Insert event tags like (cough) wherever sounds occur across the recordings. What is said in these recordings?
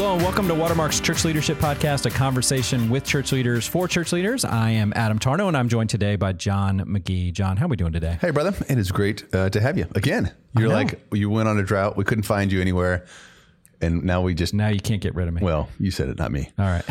Hello and welcome to Watermark's Church Leadership Podcast, a conversation with church leaders for church leaders. I am Adam Tarnow and I'm joined today by John McGee. John, how are we doing today? Hey, brother. It is great uh, to have you again. You're like, you went on a drought. We couldn't find you anywhere. And now we just, Now you can't get rid of me. well, you said it, not me. All right.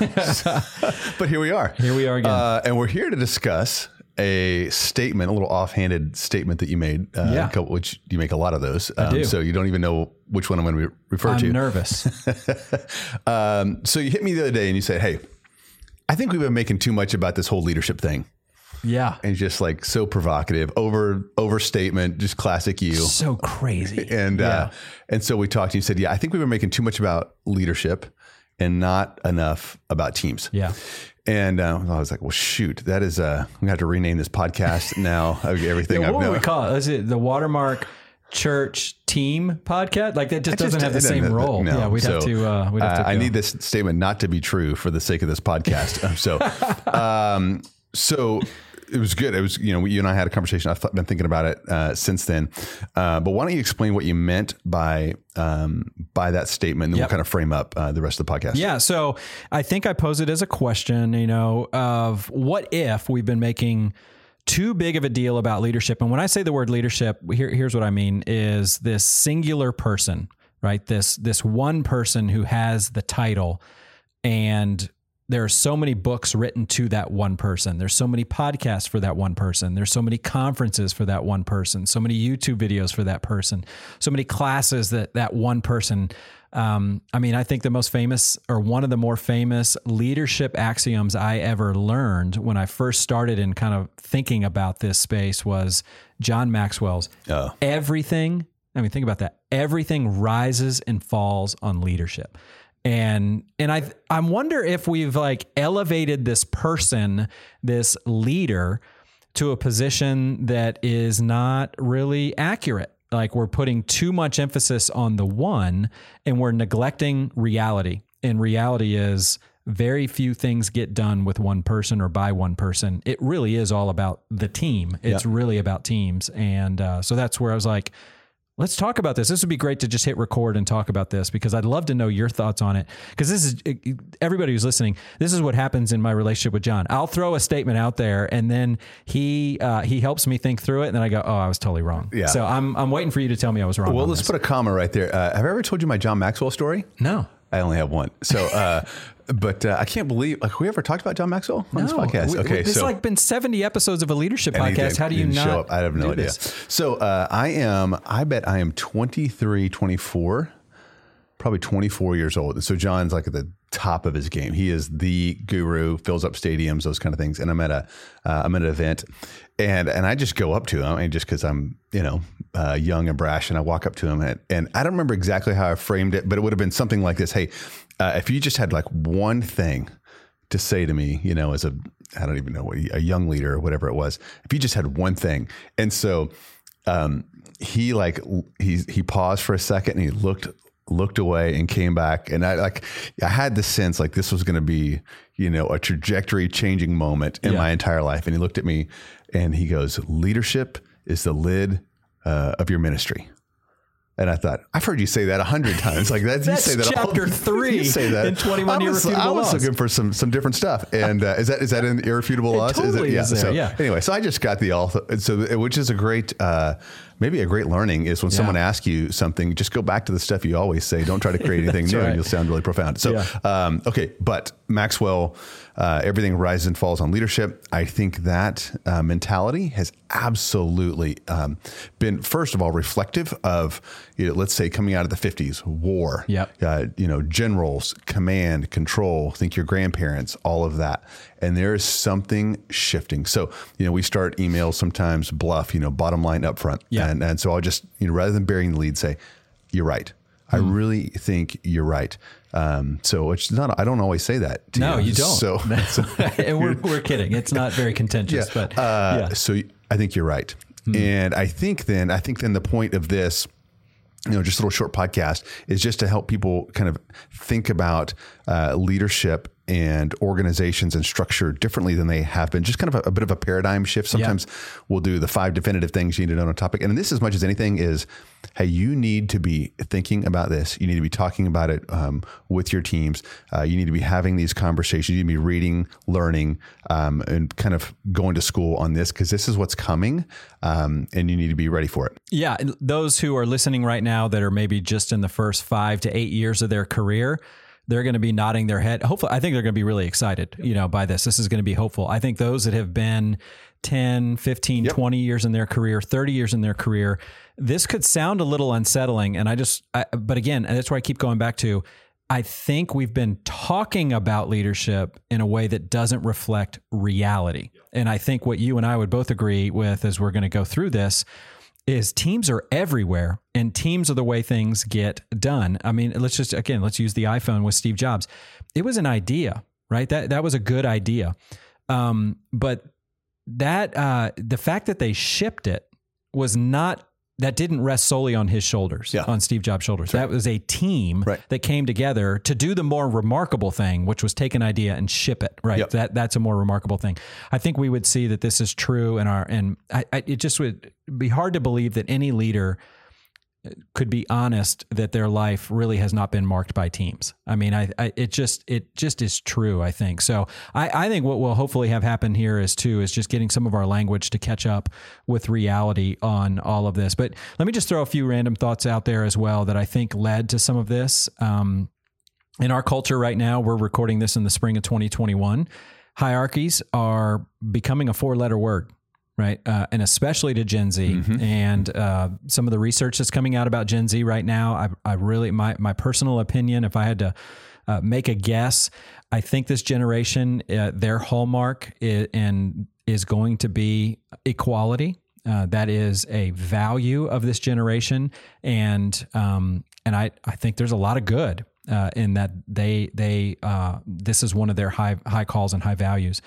(laughs) (laughs) But here we are. Here we are again. Uh, and we're here to discuss a statement, a little offhanded statement that you made, uh, Yeah. couple- which you make a lot of those. Um, do. So you don't even know which one I'm going to refer I'm to. nervous. (laughs) um, so you hit me the other day and you said, hey, I think we've been making too much about this whole leadership thing. Yeah. And just like so provocative, over overstatement, just classic you. So crazy. And uh, and so we talked. And you said, "Yeah, I think we were making too much about leadership and not enough about teams." Yeah. And uh, I was like, "Well, shoot, that is. Uh, I'm gonna have to rename this podcast now. (laughs) Everything Yeah, I've what would we call it? Is it the Watermark Church Team Podcast? Like that just It doesn't have the same role. no. Yeah, we'd have to. Uh, we'd have uh, to. I need this statement not to be true for the sake of this podcast. (laughs) Um, so, um, so it was good. It was you know you and I had a conversation. I've th- been thinking about it uh, since then. Uh, but why don't you explain what you meant by um, by that statement, and then Yep. we'll kind of frame up uh, the rest of the podcast. Yeah. So I think I pose it as a question, you know, of what if we've been making too big of a deal about leadership? And when I say the word leadership, here, here's what I mean is this singular person, right? This, this one person who has the title and there are so many books written to that one person. There's so many podcasts for that one person. There's so many conferences for that one person. So many YouTube videos for that person. So many classes that that one person. Um, I mean, I think the most famous or one of the more famous leadership axioms I ever learned when I first started in kind of thinking about this space was John Maxwell's Oh. everything. I mean, think about that. Everything rises and falls on leadership and and I I wonder if we've like elevated this person, this leader, to a position that is not really accurate. Like we're putting too much emphasis on the one, and we're neglecting reality. And reality is very few things get done with one person or by one person. It really is all about the team. It's really about teams, and uh, so that's where I was like. Let's talk about this. This would be great to just hit record and talk about this because I'd love to know your thoughts on it. Because this is everybody who's listening. This is what happens in my relationship with John. I'll throw a statement out there, and then he uh, he helps me think through it, and then I go, "Oh, I was totally wrong." Yeah. So I'm I'm waiting for you to tell me I was wrong. Well, let's this. put a comma right there. Uh, have I ever told you my John Maxwell story? no. I only have one. So, uh, but uh, I can't believe like we ever talked about John Maxwell on this podcast. We- Okay, it's so like been 70 episodes of a leadership podcast. didn't- How do you didn't show up? I have no idea. this? So uh, I am. I bet I am 23, 24, probably 24 years old. And so John's like at the top of his game. He is the guru, fills up stadiums, those kind of things. And I'm at a, uh, I'm at an event, and and I just go up to him, mean, just because I'm you know uh, young and brash, and I walk up to him, and, and I don't remember exactly how I framed it, but it would have been something like this: Hey, uh, if you just had like one thing to say to me, you know, as a I don't even know what a young leader or whatever it was, if you just had one thing, and so um, he like he he paused for a second and he looked looked away and came back. And I like I had the sense like this was going to be you know a trajectory changing moment in Yeah. my entire life. And he looked at me and he goes leadership is the lid uh, of your ministry and I thought I've heard you say that a hundred times. Like that That's you say that all- chapter (laughs) three you say that. in 21 I was, I was looking for some some different stuff. And uh, is that is that in irrefutable laws? Totally yeah. is there, so yeah. anyway so I just got the all so which is a great uh, maybe a great learning is when someone asks you something just go back to the stuff you always say. Don't try to create (laughs) anything new right. and you'll sound really profound. So Yeah. um, okay but Maxwell uh, everything rises and falls on leadership I think that uh, mentality has absolutely um, been first of all reflective of you know, let's say coming out of the 50s war Yep. uh, you know, generals, command, control, think your grandparents, all of that. And there is something shifting. So, you know, we start emails sometimes bluff, you know, bottom line up front. Yeah. And, and so I'll just, you know, rather than burying the lead, say, you're right. I Hmm. really think you're right. Um, so it's not, I don't always say that. To No, you don't. So, (laughs) (laughs) and we're, we're kidding. It's not very contentious, but uh, yeah. So I think you're right. And I think then, I think then the point of this, you know, just a little short podcast is just to help people kind of think about uh, leadership and organizations and structure differently than they have been. Just kind of a, a bit of a paradigm shift. Sometimes yeah. we'll do the five definitive things you need to know on a topic. And this, as much as anything, is hey, you need to be thinking about this. You need to be talking about it um, with your teams. Uh, you need to be having these conversations. You need to be reading, learning, um, and kind of going to school on this because this is what's coming, um, and you need to be ready for it. Yeah, those who are listening right now that are maybe just in the first five to eight years of their career they're going to be nodding their head. Hopefully, I think they're going to be really excited, you know, by this. This is going to be hopeful. I think those that have been 10, 15, yep. 20 years in their career, 30 years in their career, this could sound a little unsettling. And I just, I, but again, that's why I keep going back to, I think we've been talking about leadership in a way that doesn't reflect reality. And I think what you and I would both agree with as we're going to go through this is teams are everywhere and teams are the way things get done. I mean, let's just again, let's use the iPhone with Steve Jobs. It was an idea, right? That that was a good idea. Um, but that uh, the fact that they shipped it was not that didn't rest solely on his shoulders, yeah. on Steve Jobs' shoulders. Right. That was a team right. that came together to do the more remarkable thing, which was take an idea and ship it. Right. Yep. That that's a more remarkable thing. I think we would see that this is true in our, and I, I, it just would be hard to believe that any leader could be honest that their life really has not been marked by teams. I mean, I, I it just it just is true. I think so. I, I think what will hopefully have happen here is too is just getting some of our language to catch up with reality on all of this. But let me just throw a few random thoughts out there as well that I think led to some of this. Um, in our culture right now, we're recording this in the spring of 2021. Hierarchies are becoming a four letter word right? Uh, and especially to Gen Z. Mm-hmm. And uh, some of the research that's coming out about Gen Z right now, I, I really, my, my personal opinion, if I had to uh, make a guess, I think this generation, uh, their hallmark is, and is going to be equality. Uh, that is a value of this generation, and um, and I, I think there's a lot of good uh, in that they they this is one of their high high calls and high values.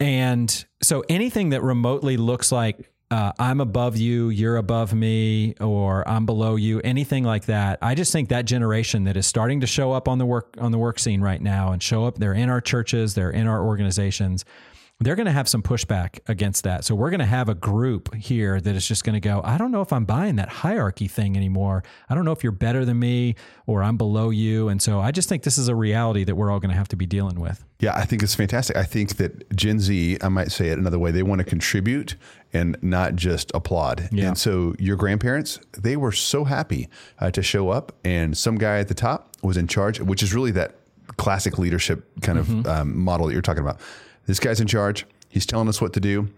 And so anything that remotely looks like uh, I'm above you, you're above me, or I'm below you, anything like that. I just think that generation that is starting to show up on the work on the work scene right now and show up, they're in our churches, they're in our organizations they're going to have some pushback against that. So we're going to have a group here that is just going to go, I don't know if I'm buying that hierarchy thing anymore. I don't know if you're better than me or I'm below you. And so I just think this is a reality that we're all going to have to be dealing with. Yeah, I think it's fantastic. I think that Gen Z, I might say it another way, they want to contribute and not just applaud. Yeah. And so your grandparents, they were so happy uh, to show up, and some guy at the top was in charge, which is really that classic leadership kind of mm-hmm. um, model that you're talking about this guy's in charge. He's telling us what to do,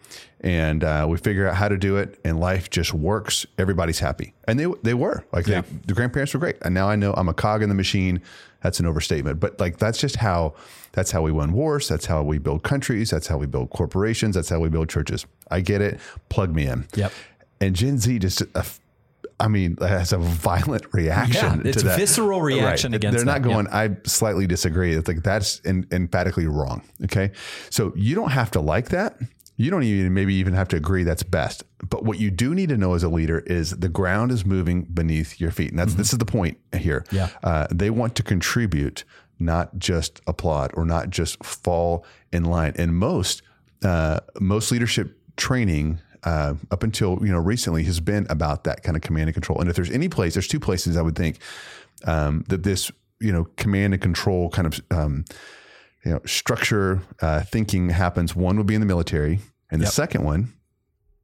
and uh, we figure out how to do it, and life just works. Everybody's happy, and they they were like yeah. they, the grandparents were great. And now I know I'm a cog in the machine. That's an overstatement, but like that's just how that's how we win wars. That's how we build countries. That's how we build corporations. That's how we build churches. I get it. Plug me in. Yep. And Gen Z just uh, I mean, has a violent reaction. Yeah, it's to that. visceral reaction right. against. They're not going. I slightly disagree. It's like that's in, emphatically wrong. Okay, so you don't have to like that. You don't even maybe even have to agree that's best. But what you do need to know as a leader is the ground is moving beneath your feet, and that's mm-hmm. this is the point here. Yeah, uh, they want to contribute, not just applaud or not just fall in line. And most uh, most leadership training uh, up until you know recently has been about that kind of command and control. And if there's any place, there's two places I would think um, that this you know command and control kind of um, you know structure uh, thinking happens. One would be in the military, and the yep. second one,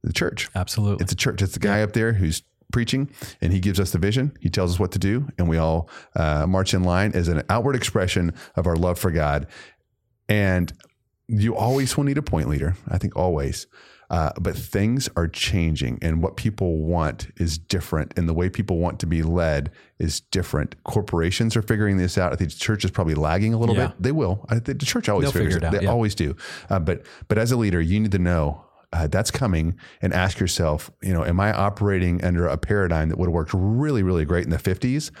the church. Absolutely, it's a church. It's the guy up there who's preaching and he gives us the vision he tells us what to do and we all uh, march in line as an outward expression of our love for god and you always will need a point leader i think always uh, but things are changing, and what people want is different, and the way people want to be led is different. Corporations are figuring this out. I think the church is probably lagging a little yeah. bit. They will. I think the church always They'll figures it out. They yeah. always do. Uh, but but as a leader, you need to know uh, that's coming and ask yourself, you know, am I operating under a paradigm that would have worked really, really great in the 50s?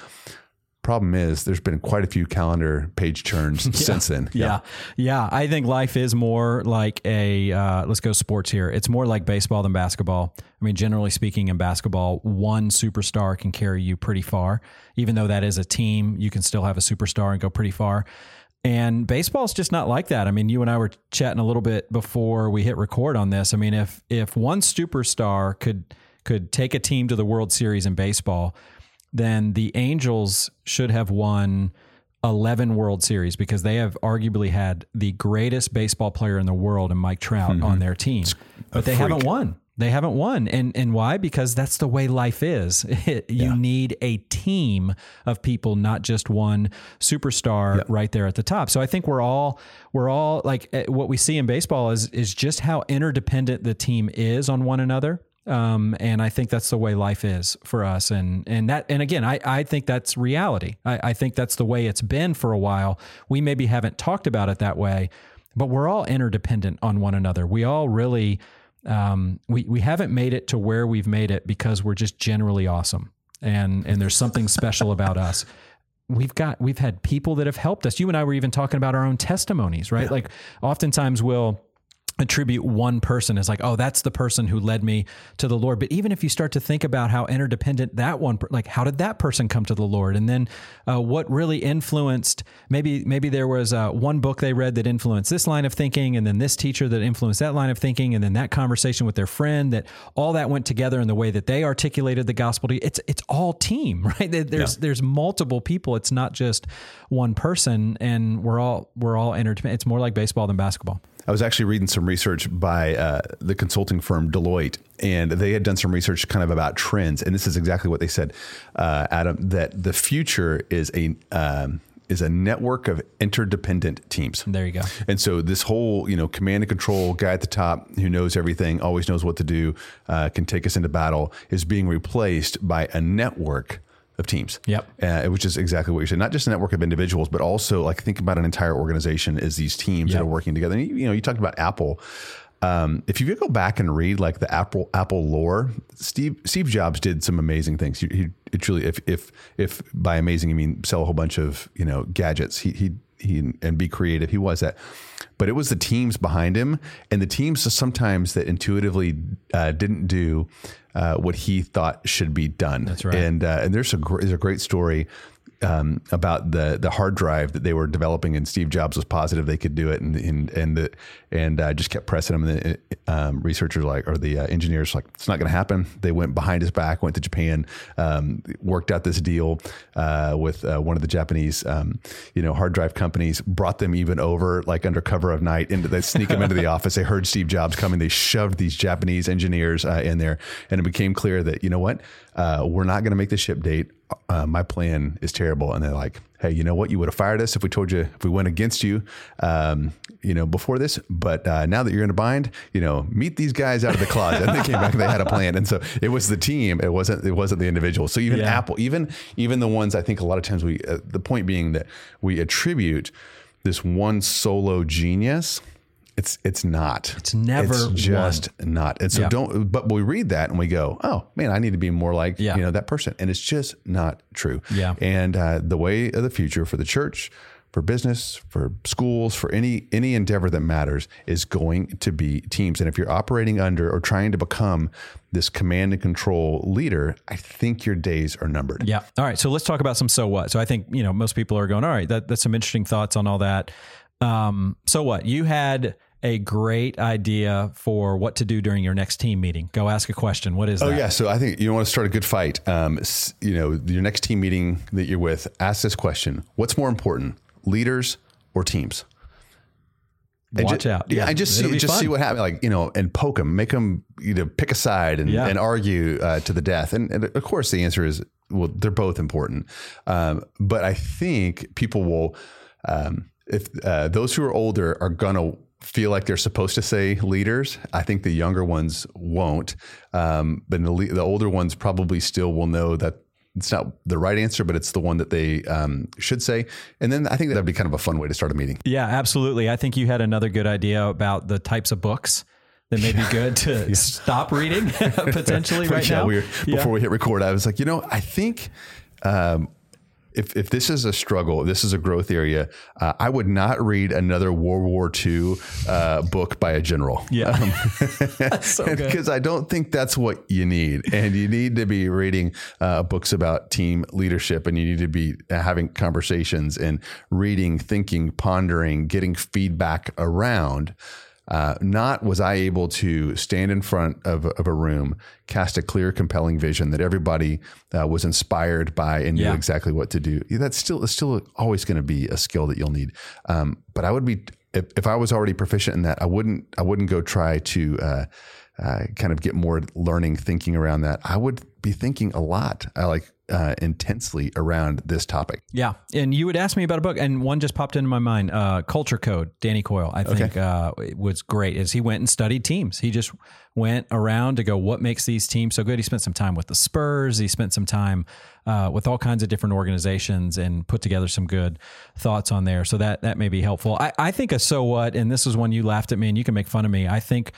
Problem is, there's been quite a few calendar page turns (laughs) yeah. since then. Yeah. yeah. yeah, I think life is more like a uh, let's go sports here. It's more like baseball than basketball. I mean, generally speaking, in basketball, one superstar can carry you pretty far. Even though that is a team, you can still have a superstar and go pretty far And baseball's just not like that. I mean, you and I were chatting a little bit before we hit record on this. I mean, if if one superstar could could take a team to the World Series in baseball, then the Angels should have won 11 World Series because they have arguably had the greatest baseball player in the world and Mike Trout mm-hmm. on their team. But they freak. haven't won. They haven't won. And and why? Because that's the way life is. (laughs) you yeah. need a team of people, not just one superstar yep. right there at the top. So I think we're all we're all like eh, what we see in baseball is is just how interdependent the team is on one another. Um, and I think that's the way life is for us. And and that and again, I, I think that's reality. I, I think that's the way it's been for a while. We maybe haven't talked about it that way, but we're all interdependent on one another. We all really um, we we haven't made it to where we've made it because we're just generally awesome. And and there's something special about us we've got we've had people that have helped us you and i were even talking about our own testimonies right yeah. like oftentimes we'll attribute one person as like, oh, that's the person who led me to the Lord. But even if you start to think about how interdependent that one, like, how did that person come to the Lord? And then uh, what really influenced? Maybe maybe there was uh, one book they read that influenced this line of thinking, and then this teacher that influenced that line of thinking, and then that conversation with their friend. That all that went together in the way that they articulated the gospel. To you. It's it's all team, (laughs) right? There's yeah. there's multiple people. It's not just one person, and we're all we're all interdependent. It's more like baseball than basketball. I was actually reading some research by uh, the consulting firm Deloitte, and they had done some research kind of about trends. And this is exactly what they said, uh, Adam, that the future is a um, is a network of interdependent teams. There you go. And so this whole, you know, command and control guy at the top who knows everything, always knows what to do, uh, can take us into battle, is being replaced by a network of teams. Yep. Uh, which is exactly what you said. Not just a network of individuals, but also like think about an entire organization as these teams yep. that are working together. And, you know, you talked about Apple. Um, if you go back and read like the Apple Apple lore, Steve Steve Jobs did some amazing things. He, he truly, if if if by amazing you mean sell a whole bunch of you know gadgets, he he he and be creative. He was that, but it was the teams behind him and the teams sometimes that intuitively uh, didn't do uh, what he thought should be done. That's right. And uh, and there's a there's a great story um, about the the hard drive that they were developing, and Steve Jobs was positive they could do it, and and and the, and uh, just kept pressing him. And the um, researchers like, or the uh, engineers like, it's not going to happen. They went behind his back, went to Japan, um, worked out this deal uh, with uh, one of the Japanese, um, you know, hard drive companies. Brought them even over, like under cover of night, into they sneak them into the office. They heard Steve Jobs coming. They shoved these Japanese engineers uh, in there, and it became clear that you know what, uh, we're not going to make the ship date uh, my plan is terrible. And they're like, hey, you know what? You would have fired us if we told you, if we went against you, um, you know, before this. But uh, now that you're in a bind, you know, meet these guys out of the closet. and they came back and they had a plan. And so it was the team. It wasn't, it wasn't the individual. So even yeah. Apple, even, even the ones I think a lot of times we, uh, the point being that we attribute this one solo genius it's it's not. It's never it's just one. not. And so yeah. don't. But we read that and we go, oh man, I need to be more like yeah. you know that person, and it's just not true. Yeah. And uh, the way of the future for the church, for business, for schools, for any any endeavor that matters is going to be teams. And if you're operating under or trying to become this command and control leader, I think your days are numbered. Yeah. All right. So let's talk about some so what. So I think you know most people are going, all right, that, that's some interesting thoughts on all that. Um, so what you had a great idea for what to do during your next team meeting. Go ask a question. What is oh, that? Oh yeah, so I think you want to start a good fight. Um, you know, your next team meeting that you're with, ask this question: What's more important, leaders or teams? Watch ju- out. Yeah, I just see, just fun. see what happens. Like you know, and poke them, make them you know pick a side and, yeah. and argue uh, to the death. And, and, of course, the answer is well, they're both important. Um, but I think people will. Um, if uh, those who are older are gonna feel like they're supposed to say leaders. I think the younger ones won't, um, but the, the, older ones probably still will know that it's not the right answer, but it's the one that they um, should say. And then I think that'd be kind of a fun way to start a meeting. Yeah, absolutely. I think you had another good idea about the types of books that may be good to (laughs) yeah. stop reading (laughs) potentially right yeah, now. We were, before we hit record, I was like, you know, I think. Um, if, if this is a struggle, this is a growth area, uh, I would not read another World War II uh, book by a general. Yeah. Um, (laughs) because (laughs) I don't think that's what you need. And you need to be reading uh, books about team leadership and you need to be having conversations and reading, thinking, pondering, getting feedback around. Uh, not was I able to stand in front of, of a room, cast a clear, compelling vision that everybody uh, was inspired by and knew yeah. exactly what to do. That's still it's still always going to be a skill that you'll need. Um, but I would be if, if I was already proficient in that, I wouldn't I wouldn't go try to uh, uh kind of get more learning thinking around that. I would be thinking a lot. I like uh, intensely around this topic. Yeah, and you would ask me about a book, and one just popped into my mind. Uh, Culture Code, Danny Coyle. I think okay. uh, was great. Is he went and studied teams. He just went around to go, what makes these teams so good? He spent some time with the Spurs. He spent some time uh, with all kinds of different organizations and put together some good thoughts on there. So that that may be helpful. I, I think a so what, and this is one you laughed at me, and you can make fun of me. I think.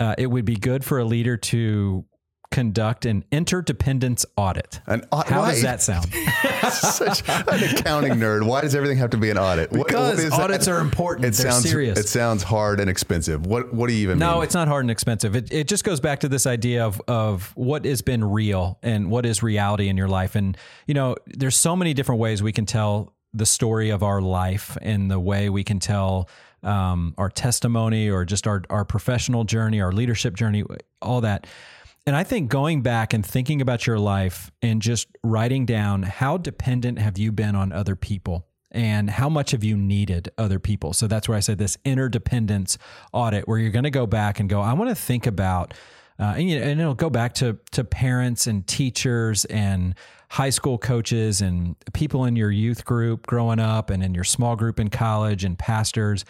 Uh, it would be good for a leader to conduct an interdependence audit. An How why? does that sound? (laughs) Such an accounting nerd. Why does everything have to be an audit? Because what, what audits that? are important. It They're sounds serious. It sounds hard and expensive. What What do you even? Mean? No, mean? it's not hard and expensive. It it just goes back to this idea of of what has been real and what is reality in your life. And you know, there's so many different ways we can tell the story of our life and the way we can tell um, our testimony or just our our professional journey, our leadership journey, all that. And I think going back and thinking about your life and just writing down how dependent have you been on other people and how much have you needed other people. So that's where I said this interdependence audit, where you're going to go back and go, I want to think about, uh, and, you know, and it'll go back to to parents and teachers and high school coaches and people in your youth group growing up and in your small group in college and pastors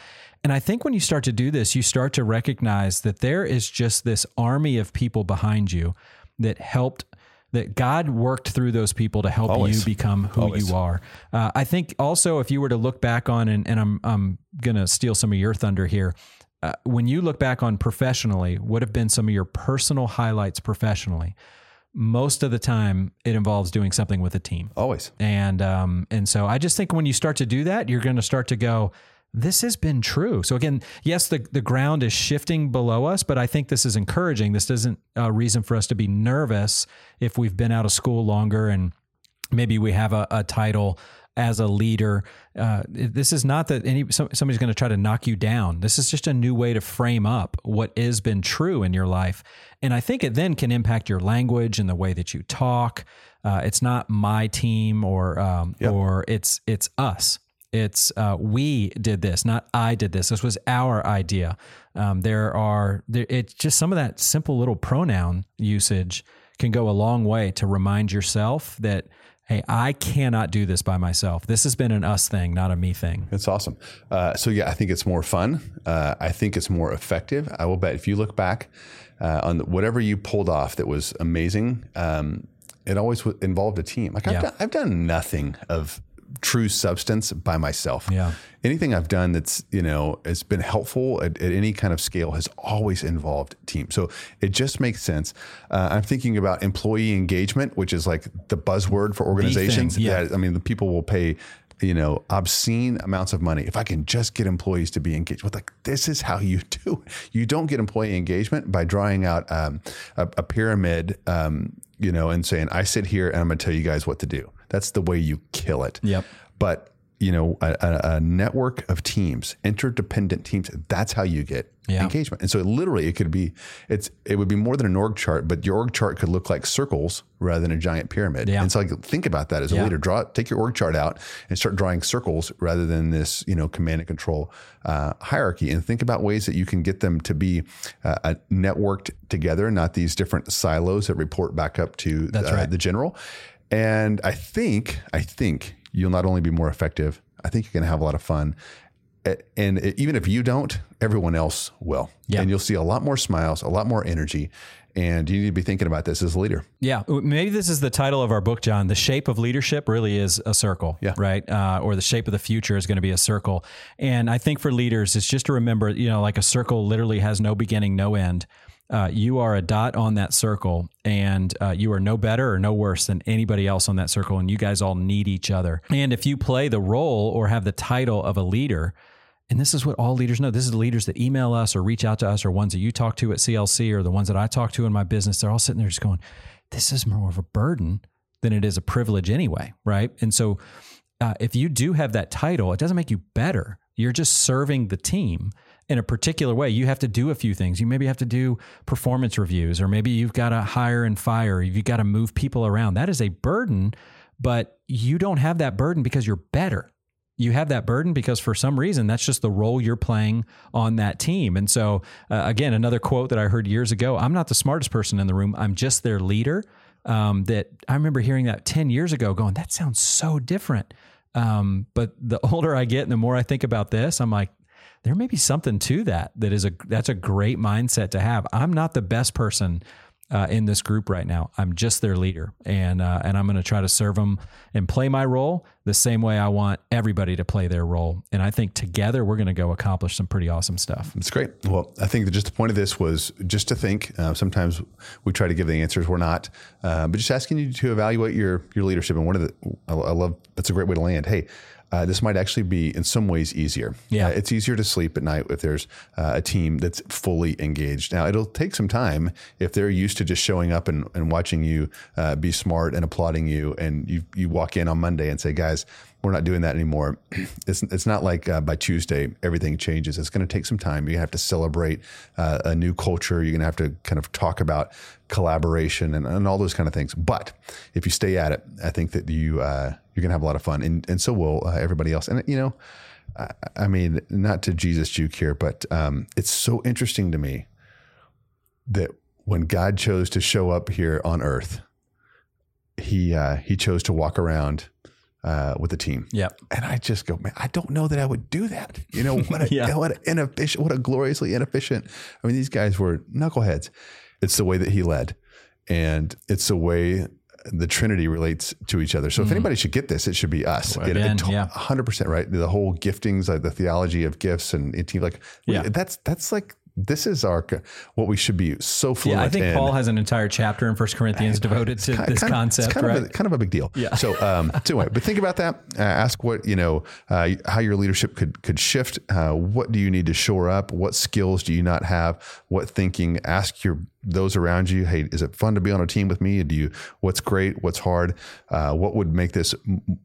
and I think when you start to do this, you start to recognize that there is just this army of people behind you that helped that God worked through those people to help Always. you become who Always. you are. Uh, I think also if you were to look back on, and, and I'm I'm gonna steal some of your thunder here. Uh, when you look back on professionally, what have been some of your personal highlights professionally? Most of the time, it involves doing something with a team. Always. And um, and so I just think when you start to do that, you're going to start to go this has been true. So again, yes, the, the ground is shifting below us, but I think this is encouraging. This isn't a reason for us to be nervous if we've been out of school longer and maybe we have a, a title as a leader. Uh, this is not that any somebody's going to try to knock you down. This is just a new way to frame up what has been true in your life, and I think it then can impact your language and the way that you talk. Uh, it's not my team or um, yep. or it's it's us. It's uh, we did this, not I did this. This was our idea. Um, there are there, it's just some of that simple little pronoun usage can go a long way to remind yourself that hey, I cannot do this by myself. This has been an us thing, not a me thing. It's awesome. Uh, so yeah, I think it's more fun. Uh, I think it's more effective. I will bet if you look back uh, on whatever you pulled off that was amazing. Um, it always involved a team. Like I've, yeah. done, I've done nothing of true substance by myself. Yeah. Anything I've done that's, you know, has been helpful at, at any kind of scale has always involved team. So it just makes sense. Uh, I'm thinking about employee engagement, which is like the buzzword for organizations. Yeah. That, I mean, the people will pay you know, obscene amounts of money. If I can just get employees to be engaged with, like, this is how you (laughs) do. It. You don't get employee engagement by drawing out um, a, a, pyramid, um, you know, and saying, I sit here and I'm going to tell you guys what to do. That's the way you kill it. Yep. But you know, a, a, network of teams, interdependent teams. That's how you get yeah. engagement. And so, it literally, it could be it's it would be more than an org chart, but your org chart could look like circles rather than a giant pyramid. Yeah. And so, like, think about that as a yeah. leader. Draw, take your org chart out and start drawing circles rather than this, you know, command and control uh, hierarchy. And think about ways that you can get them to be uh, networked together, not these different silos that report back up to uh, right. the general. And I think, I think you'll not only be more effective, I think you're going to have a lot of fun. And even if you don't, everyone else will. Yeah. And you'll see a lot more smiles, a lot more energy. And you need to be thinking about this as a leader. Yeah. Maybe this is the title of our book, John. The shape of leadership really is a circle, yeah. right? Uh, or the shape of the future is going to be a circle. And I think for leaders, it's just to remember, you know, like a circle literally has no beginning, no end uh, you are a dot on that circle and uh, you are no better or no worse than anybody else on that circle. And you guys all need each other. And if you play the role or have the title of a leader, and this is what all leaders know. This is the leaders that email us or reach out to us or ones that you talk to at CLC or the ones that I talk to in my business. They're all sitting there just going, this is more of a burden than it is a privilege anyway. Right. And so uh, if you do have that title, it doesn't make you better. You're just serving the team in a particular way. You have to do a few things. You maybe have to do performance reviews, or maybe you've got to hire and fire. You've got to move people around. That is a burden, but you don't have that burden because you're better. You have that burden because for some reason that's just the role you're playing on that team. And so, uh, again, another quote that I heard years ago I'm not the smartest person in the room, I'm just their leader. Um, that I remember hearing that 10 years ago, going, that sounds so different. Um, but the (laughs) older I get and the more I think about this, I'm like, there may be something to that. That is a that's a great mindset to have. I'm not the best person uh, in this group right now. I'm just their leader, and uh, and I'm going to try to serve them and play my role the same way I want everybody to play their role. And I think together we're going to go accomplish some pretty awesome stuff. It's great. Well, I think that just the point of this was just to think. Uh, sometimes we try to give the answers, we're not, uh, but just asking you to evaluate your your leadership. And one of the I love that's a great way to land. Hey uh, this might actually be in some ways easier. Yeah. Uh, it's easier to sleep at night if there's uh, a team that's fully engaged. Now, it'll take some time if they're used to just showing up and, and watching you uh, be smart and applauding you, and you, you walk in on Monday and say, guys, we're not doing that anymore. (clears throat) It's, it's not like uh, by Tuesday everything changes. It's going to take some time. You have to celebrate uh, a new culture. You're going to have to kind of talk about collaboration and, and all those kind of things. But if you stay at it, I think that you uh, you're going to have a lot of fun, and and so will uh, everybody else. And you know, I, I, mean, not to Jesus juke here, but um, it's so interesting to me that when God chose to show up here on Earth, he uh, he chose to walk around uh, with the team. Yeah. And I just go, man, I don't know that I would do that. You know, what a, (laughs) yeah. (laughs) what a inefficient, what a gloriously inefficient. I mean, these guys were knuckleheads. It's the way that he led. And it's the way the Trinity relates to each other. So mm. if anybody should get this, it should be us. Well, again, it, it, yeah. 100% right. The whole giftings, like the theology of gifts and it, like, yeah. that's, that's like this is our what we should be so fluent. Yeah, I think in. Paul has an entire chapter in First Corinthians devoted to kind, this kind concept. It's kind, right? of a, kind of a big deal. Yeah. So, um, (laughs) so anyway, but think about that. Uh, ask what you know, uh, how your leadership could could shift. Uh, what do you need to shore up? What skills do you not have? What thinking? Ask your those around you. Hey, is it fun to be on a team with me? Do you? What's great? What's hard? Uh, what would make this?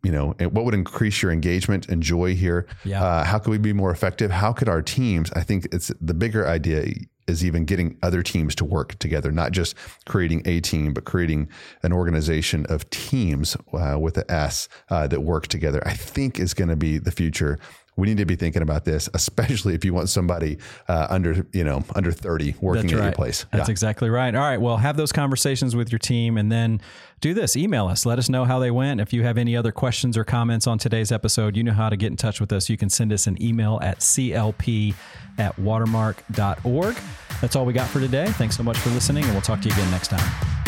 You know, what would increase your engagement and joy here? Yeah. Uh, how could we be more effective? How could our teams? I think it's the bigger idea is even getting other teams to work together, not just creating a team, but creating an organization of teams uh, with an S uh, that work together. I think is going to be the future we need to be thinking about this, especially if you want somebody uh, under you know under thirty working That's at your place. That's yeah. exactly right. All right, well, have those conversations with your team, and then do this. Email us. Let us know how they went. If you have any other questions or comments on today's episode, you know how to get in touch with us. You can send us an email at clp at watermark.org. That's all we got for today. Thanks so much for listening, and we'll talk to you again next time.